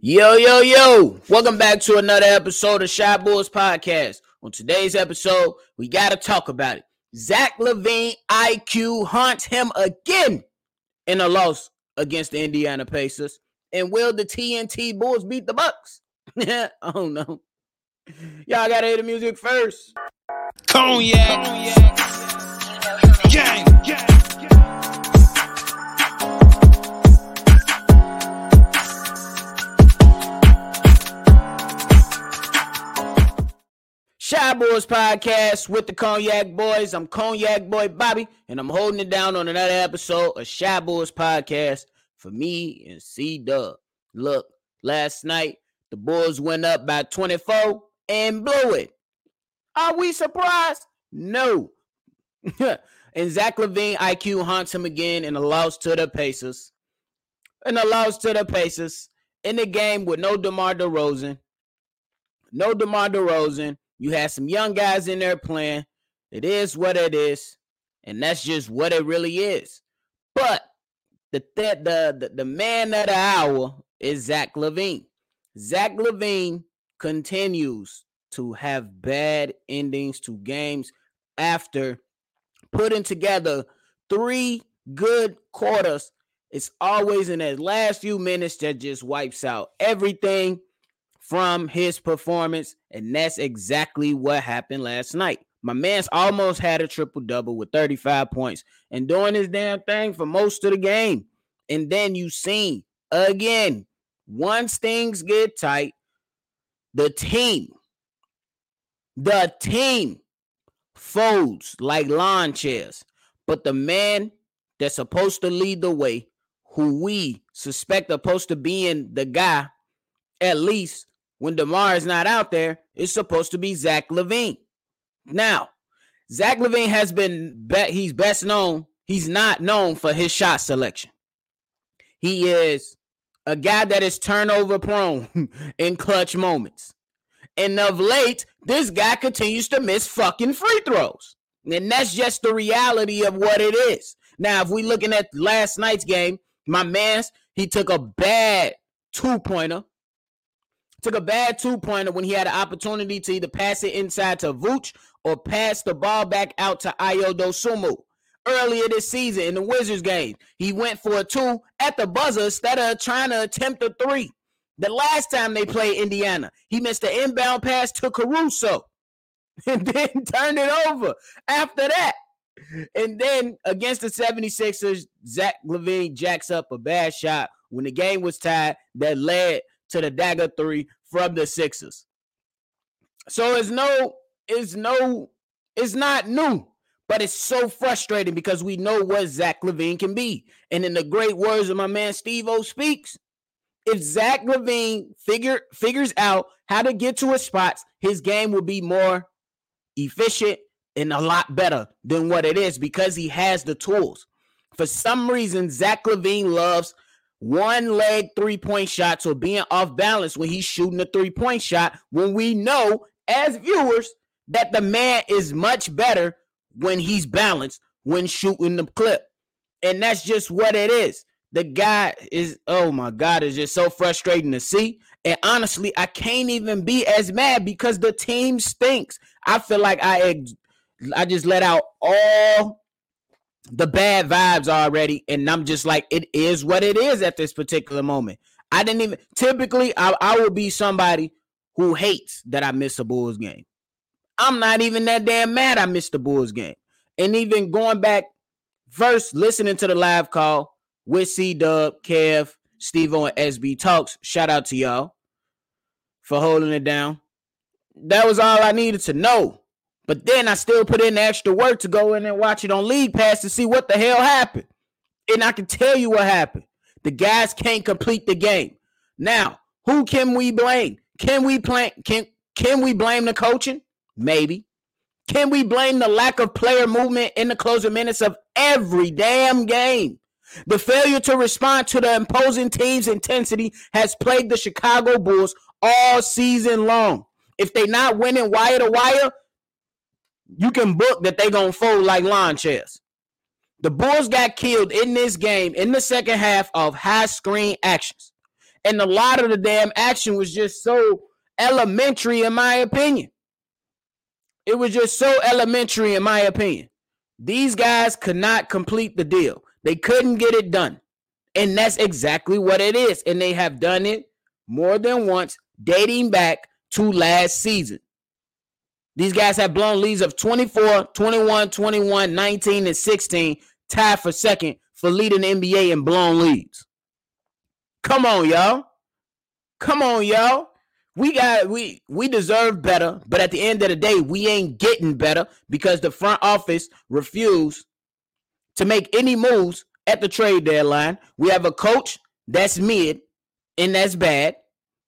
Yo, yo, yo. Welcome back to another episode of Shy Boys Podcast. On today's episode, we got to talk about it. Zach LaVine IQ haunts him again in a loss against the Indiana Pacers. And will the TNT Bulls beat the Bucks? oh no. Y'all gotta hear the music first. Cognac. Gang. Gang. Podcast with the Cognac Boys. I'm Cognac Boy Bobby, and I'm holding it down on another episode of Shy Boys Podcast for me and C Dub. Look, last night the Bulls went up by 24 and blew it. Are we surprised? No. and Zach LaVine IQ haunts him again in a loss to the Pacers. In a loss to the Pacers in the game with no DeMar DeRozan. No DeMar DeRozan you had some young guys in there playing. It is what it is, and that's just what it really is. But the th- the, the the man of the hour is Zach LaVine. Zach LaVine continues to have bad endings to games after putting together three good quarters. It's always in the last few minutes that just wipes out everything from his performance, and that's exactly what happened last night. My man's almost had a triple double with 35 points and doing his damn thing for most of the game. And then you seen again, once things get tight, the team, the team folds like lawn chairs. But the man that's supposed to lead the way, who we suspect supposed to be in the guy, at least when DeMar is not out there, it's supposed to be Zach LaVine. Now, Zach LaVine has been bet he's best known. He's not known for his shot selection. He is a guy that is turnover prone in clutch moments. And of late, this guy continues to miss fucking free throws. And that's just the reality of what it is. Now, if we looking at last night's game, my man's he took a bad two pointer took a bad two pointer when he had an opportunity to either pass it inside to Vooch or pass the ball back out to Ayo Dosunmu. Earlier this season in the Wizards game, he went for a two at the buzzer instead of trying to attempt a three. The last time they played Indiana, he missed an inbound pass to Caruso and then turned it over after that. And then against the 76ers, Zach LaVine jacks up a bad shot when the game was tied that led to the dagger three from the Sixers. So it's no, it's no, it's not new, but it's so frustrating because we know what Zach LaVine can be. And in the great words of my man Steve O speaks, if Zach LaVine figure figures out how to get to his spots, his game will be more efficient and a lot better than what it is because he has the tools. For some reason, Zach LaVine loves one leg three point shots or being off balance when he's shooting a three point shot when we know as viewers that the man is much better when he's balanced when shooting the clip. And that's just what it is. The guy is, oh my God, it's just so frustrating to see. And honestly, I can't even be as mad because the team stinks. I feel like I I just let out all the bad vibes already, and I'm just like, it is what it is at this particular moment. I didn't even typically I, I would be somebody who hates that I miss a Bulls game. I'm not even that damn mad I missed the Bulls game. And even going back first, listening to the live call with C Dub, Kev, Steve and SB Talks. Shout out to y'all for holding it down. That was all I needed to know. But then I still put in the extra work to go in and watch it on League Pass to see what the hell happened. And I can tell you what happened. The guys can't complete the game. Now, who can we blame? Can we play, can can we blame the coaching? Maybe. Can we blame the lack of player movement in the closing minutes of every damn game? The failure to respond to the imposing team's intensity has plagued the Chicago Bulls all season long. If they're not winning wire to wire, you can book that they gonna fold like lawn chairs. The Bulls got killed in this game in the second half of high screen actions. And a lot of the damn action was just so elementary, in my opinion. It was just so elementary, in my opinion. These guys could not complete the deal. They couldn't get it done. And that's exactly what it is. And they have done it more than once, dating back to last season. These guys have blown leads of 24, 21, 21, 19, and 16, tied for second for leading the NBA in blown leads. Come on, y'all. Come on, y'all. We got we we deserve better, but at the end of the day, we ain't getting better because the front office refused to make any moves at the trade deadline. We have a coach that's mid and that's bad.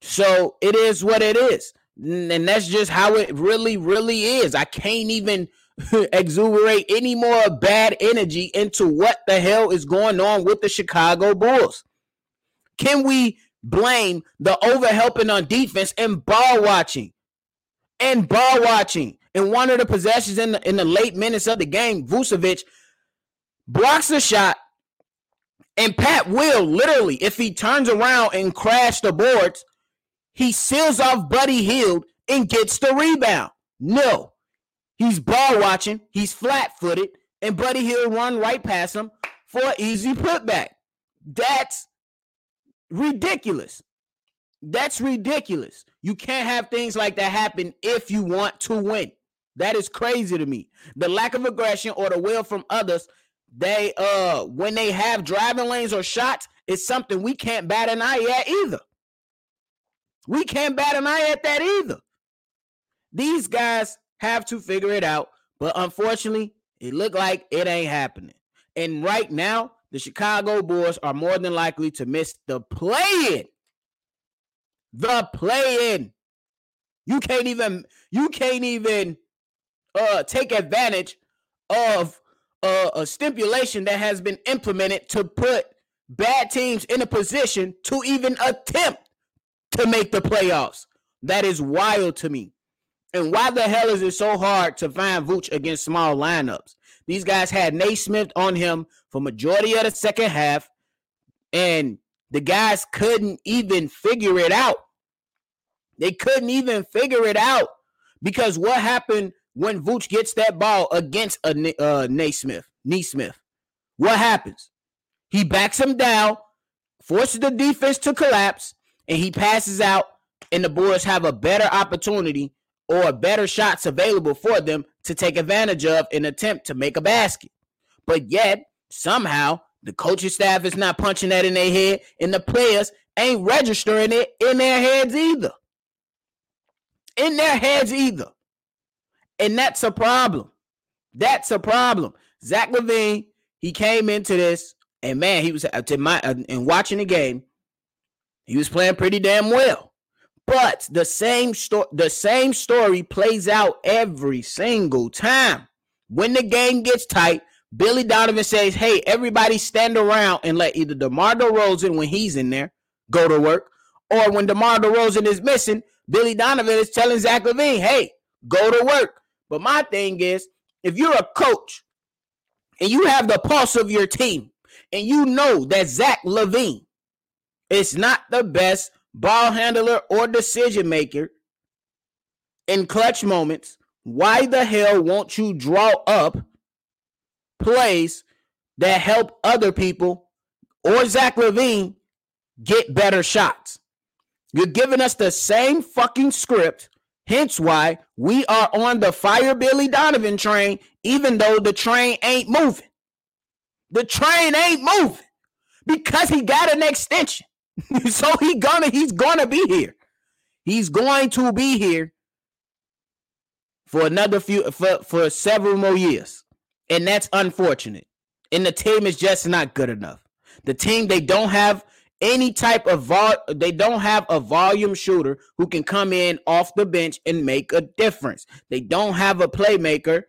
So it is what it is. And that's just how it really, really is. I can't even exuberate any more bad energy into what the hell is going on with the Chicago Bulls. Can we blame the overhelping on defense and ball watching? And ball watching. In one of the possessions in the, in the late minutes of the game, Vucevic blocks a shot, and Pat will literally, if he turns around and crash the boards, he seals off Buddy Hield and gets the rebound. No, he's ball watching, he's flat footed, and Buddy Hield run right past him for an easy putback. That's ridiculous. That's ridiculous. You can't have things like that happen if you want to win. That is crazy to me. The lack of aggression or the will from others, they uh when they have driving lanes or shots, it's something we can't bat an eye at either. We can't bat an eye at that either. These guys have to figure it out, but unfortunately, it looked like it ain't happening. And right now, the Chicago Bulls are more than likely to miss the play-in. The play-in. You can't even you can't even uh take advantage of uh, a stipulation that has been implemented to put bad teams in a position to even attempt to make the playoffs. That is wild to me. And why the hell is it so hard to find Vooch against small lineups? These guys had Nesmith on him for majority of the second half, and the guys couldn't even figure it out. They couldn't even figure it out because what happened when Vooch gets that ball against a uh, Nesmith? Nesmith, what happens? He backs him down, forces the defense to collapse, and he passes out, and the Bulls have a better opportunity or better shots available for them to take advantage of and attempt to make a basket. But yet, somehow, the coaching staff is not punching that in their head, and the players ain't registering it in their heads either. In their heads either. And that's a problem. That's a problem. Zach LaVine, he came into this, and man, he was uh, to my uh, and watching the game, he was playing pretty damn well. But the same story, the same story plays out every single time. When the game gets tight, Billy Donovan says, "Hey, everybody, stand around and let either DeMar DeRozan, when he's in there, go to work, or when DeMar DeRozan is missing, Billy Donovan is telling Zach LaVine, "Hey, go to work." But my thing is, if you're a coach and you have the pulse of your team, and you know that Zach LaVine is not the best ball handler, or decision maker in clutch moments, why the hell won't you draw up plays that help other people or Zach LaVine get better shots? You're giving us the same fucking script, hence why we are on the fire Billy Donovan train, even though the train ain't moving. The train ain't moving because he got an extension. so he gonna he's gonna be here. He's going to be here for another few for, for several more years. And that's unfortunate. And the team is just not good enough. The team they don't have any type of vol they don't have a volume shooter who can come in off the bench and make a difference. They don't have a playmaker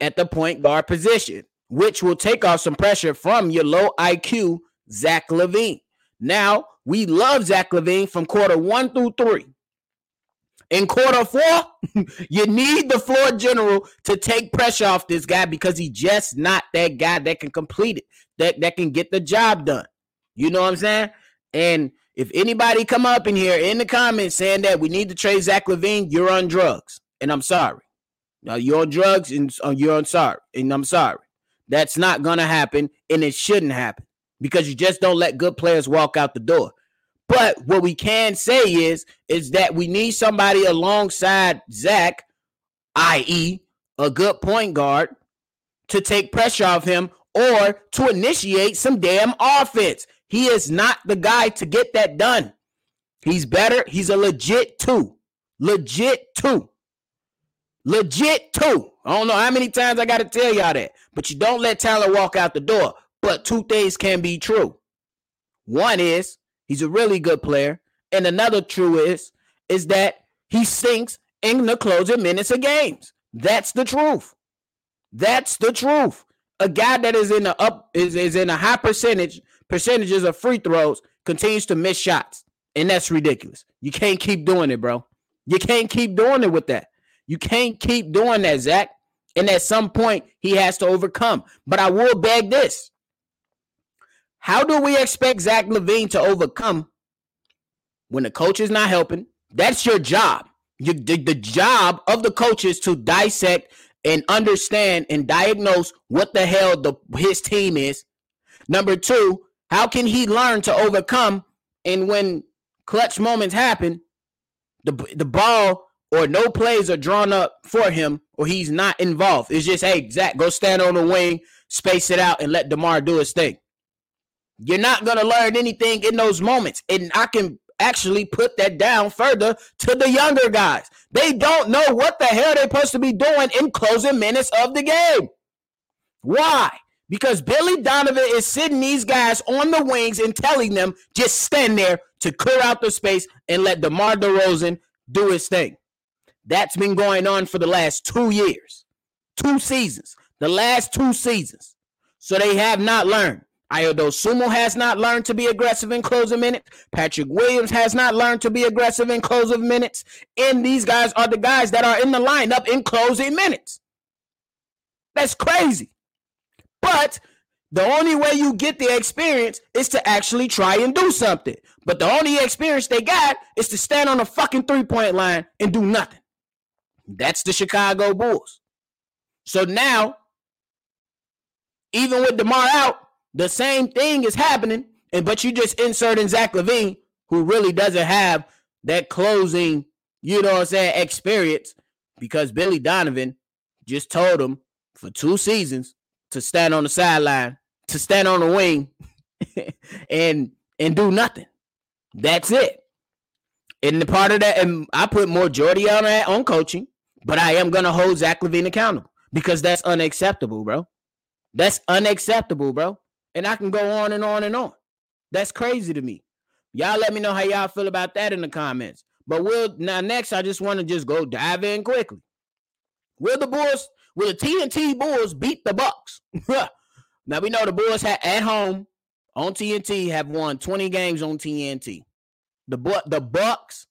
at the point guard position, which will take off some pressure from your low IQ Zach LaVine. Now we love Zach LaVine from quarter one through three. In quarter four, you need the floor general to take pressure off this guy because he's just not that guy that can complete it, that, that can get the job done. You know what I'm saying? And If anybody come up in here in the comments saying that we need to trade Zach LaVine, you're on drugs, and I'm sorry. Now you're on drugs, and uh, you're on sorry, and I'm sorry. That's not gonna happen, and it shouldn't happen because you just don't let good players walk out the door. But what we can say is, is that we need somebody alongside Zach, i.e., a good point guard, to take pressure off him or to initiate some damn offense. He is not the guy to get that done. He's better. He's a legit two. Legit two. Legit two. I don't know how many times I got to tell y'all that, but you don't let Tyler walk out the door. But two things can be true. One is He's a really good player. And another true is is that he sinks in the closing minutes of games. That's the truth. That's the truth. A guy that is in the up is, is in a high percentage percentages of free throws continues to miss shots. And that's ridiculous. You can't keep doing it, bro. You can't keep doing it with that. You can't keep doing that, Zach. And at some point, he has to overcome. But I will beg this how do we expect Zach LaVine to overcome when the coach is not helping? That's your job. You, the, the job of the coach is to dissect and understand and diagnose what the hell the his team is. Number two, how can he learn to overcome? And when clutch moments happen, the the ball or no plays are drawn up for him, or he's not involved. It's just, hey, Zach, go stand on the wing, space it out, and let DeMar do his thing. You're not going to learn anything in those moments. And I can actually put that down further to the younger guys. They don't know what the hell they're supposed to be doing in closing minutes of the game. Why? Because Billy Donovan is sitting these guys on the wings and telling them just stand there to clear out the space and let DeMar DeRozan do his thing. That's been going on for the last two years, two seasons, the last two seasons. So they have not learned. Ayo Sumo has not learned to be aggressive in closing minutes. Patrick Williams has not learned to be aggressive in closing minutes. And these guys are the guys that are in the lineup in closing minutes. That's crazy. But the only way you get the experience is to actually try and do something. But the only experience they got is to stand on a fucking three point line and do nothing. That's the Chicago Bulls. So now, even with DeMar out, the same thing is happening, and but you just insert in Zach LaVine, who really doesn't have that closing, you know what I'm saying, experience, because Billy Donovan just told him for two seasons to stand on the sideline, to stand on the wing, and and do nothing. That's it. And the part of that, and I put more Jordy on that on coaching, but I am gonna hold Zach LaVine accountable because that's unacceptable, bro. That's unacceptable, bro. And I can go on and on and on. That's crazy to me. Y'all let me know how y'all feel about that in the comments. But we'll now next, I just want to just go dive in quickly. Will the Bulls, will the TNT Bulls beat the Bucks? now we know the Bulls had at home on TNT have won 20 games on TNT. The Bu- the Bucks,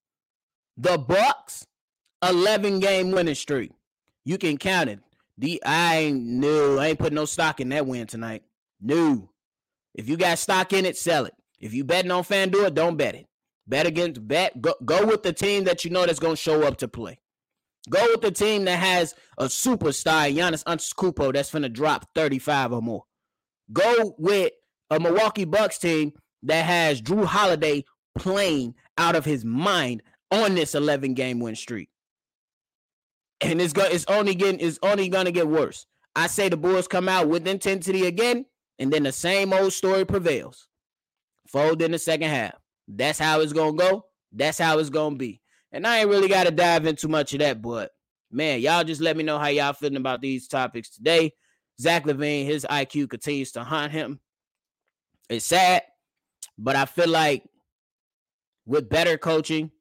the Bucks, 11 game winning streak. You can count it. The I ain't no, I ain't putting no stock in that win tonight. No. If you got stock in it, sell it. If you betting on FanDuel, don't bet it. Bet against bet. Go, go with the team that you know that's going to show up to play. Go with the team that has a superstar, Giannis Antetokounmpo, that's going to drop 35 or more. Go with a Milwaukee Bucks team that has Jrue Holiday playing out of his mind on this 11 game win streak. And it's going it's only getting it's only going to get worse. I say the Bulls come out with intensity again and then the same old story prevails. Fold in the second half. That's how it's gonna go. That's how it's gonna be. And I ain't really got to dive into much of that, but man, y'all just let me know how y'all feeling about these topics today. Zach LaVine, his IQ continues to haunt him. It's sad, but I feel like with better coaching,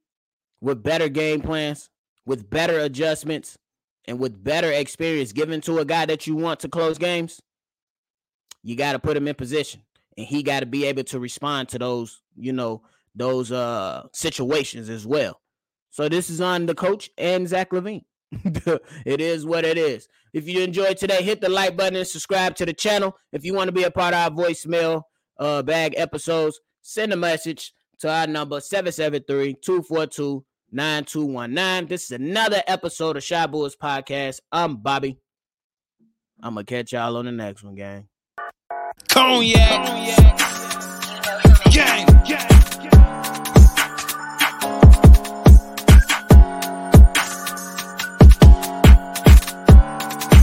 with better game plans, with better adjustments, and with better experience given to a guy that you want to close games, you got to put him in position and he got to be able to respond to those, you know, those uh situations as well. So this is on the coach and Zach LaVine. it is what it is. If you enjoyed today, hit the like button and subscribe to the channel. If you want to be a part of our voicemail uh bag episodes, send a message to our number 773-242-9219. This is another episode of Shy Boys Podcast. I'm Bobby. I'm gonna catch y'all on the next one, gang. Cognac. Gang.